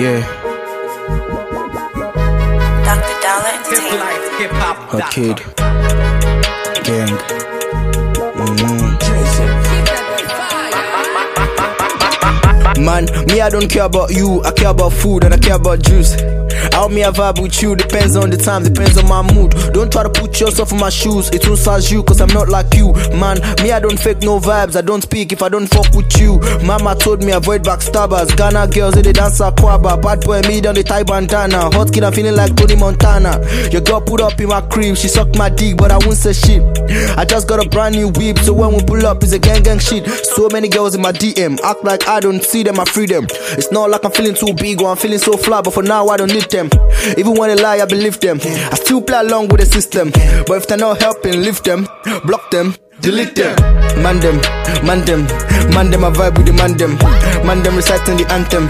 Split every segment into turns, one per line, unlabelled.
Yeah,
Dr. Dollar Entertainment.
A kid. Gang. Mm. Man, me, I don't care about you. I care about food and I care about juice. How me I vibe with you depends on the time, depends on my mood. Don't try to put yourself in my shoes, it won't size you, cause I'm not like you. Man, me I don't fake no vibes, I don't speak if I don't fuck with you. Mama told me avoid backstabbers. Ghana girls, they dance a quabba. Bad boy, me down the Thai bandana. Hot kid, I'm feeling like Tony Montana. Your girl put up in my crib, she sucked my dick, but I won't say shit. I just got a brand new whip, so when we pull up, it's a gang gang shit. So many girls in my DM, act like I don't see them, I free them. It's not like I'm feeling too big or I'm feeling so fly, but for now I don't need them. Even when they lie, I believe them. I still play along with the system, but if they're not helping, lift them, block them. Delete them, man them, man them, man them. I vibe with the man them, man them reciting the anthem,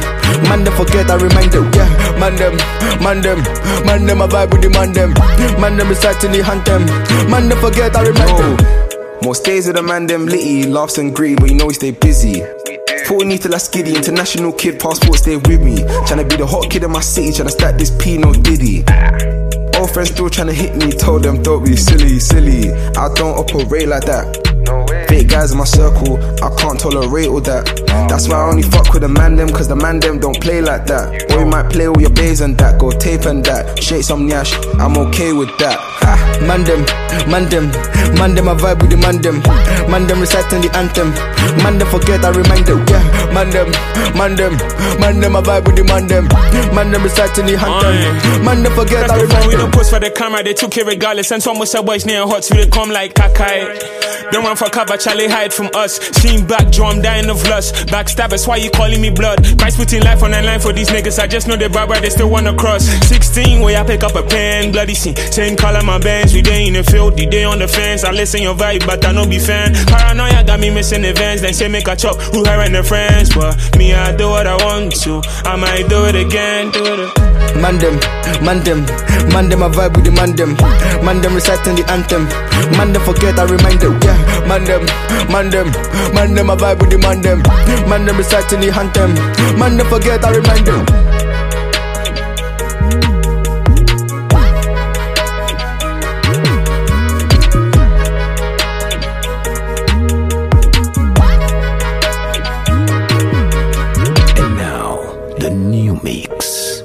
man them forget I remind them, yeah, man them, man them, man them. I vibe with the man them, man them reciting the anthem, man them forget I remind them.
Most days of the man them litty, laughs and green, but you know we stay busy. 14 till I skiddy, international kid, passport stay with me. Tryna be the hot kid in my city, tryna stack this P, no diddy. Old friends still tryna hit me, told them don't be silly, silly. I don't operate like that. Fake guys in my circle, I can't tolerate all that. That's why I only fuck with the man them, cause the man them don't play like that. Or you might play with your babes and that, go tape and that. Shake some nyash, I'm okay with that. Ha.
Man them, man them, man them. I vibe with the man them, man them reciting the anthem, man them forget I remind them, yeah, man them, man them, man them. I vibe with the man them, man them reciting the anthem, man them forget I
the
remind
we don't post for the camera, they took it regardless. And some was a boys near hot, so they come like Kakai. Don't run for cover, Charlie hide from us. Seen back, Joe, I'm dying of lust. Backstabbers, why you calling me blood? Price putting life on the line for these niggas. I just know they barber, they still wanna cross. 16, where I pick up a pen, bloody scene. Same color, my bands. We day in the field, the day on the fence. I listen your vibe, but I no be fan. Paranoia got me missing events. Then say make a chop, who her and their friends. But me, I want to. I might do it again, do it.
Man them, man them, man them. I vibe with the man them, man them reciting the anthem, man them forget I remind them, yeah, man them, man them, man them. I vibe with the man them, man them reciting the anthem, man them forget I remind them. Mix.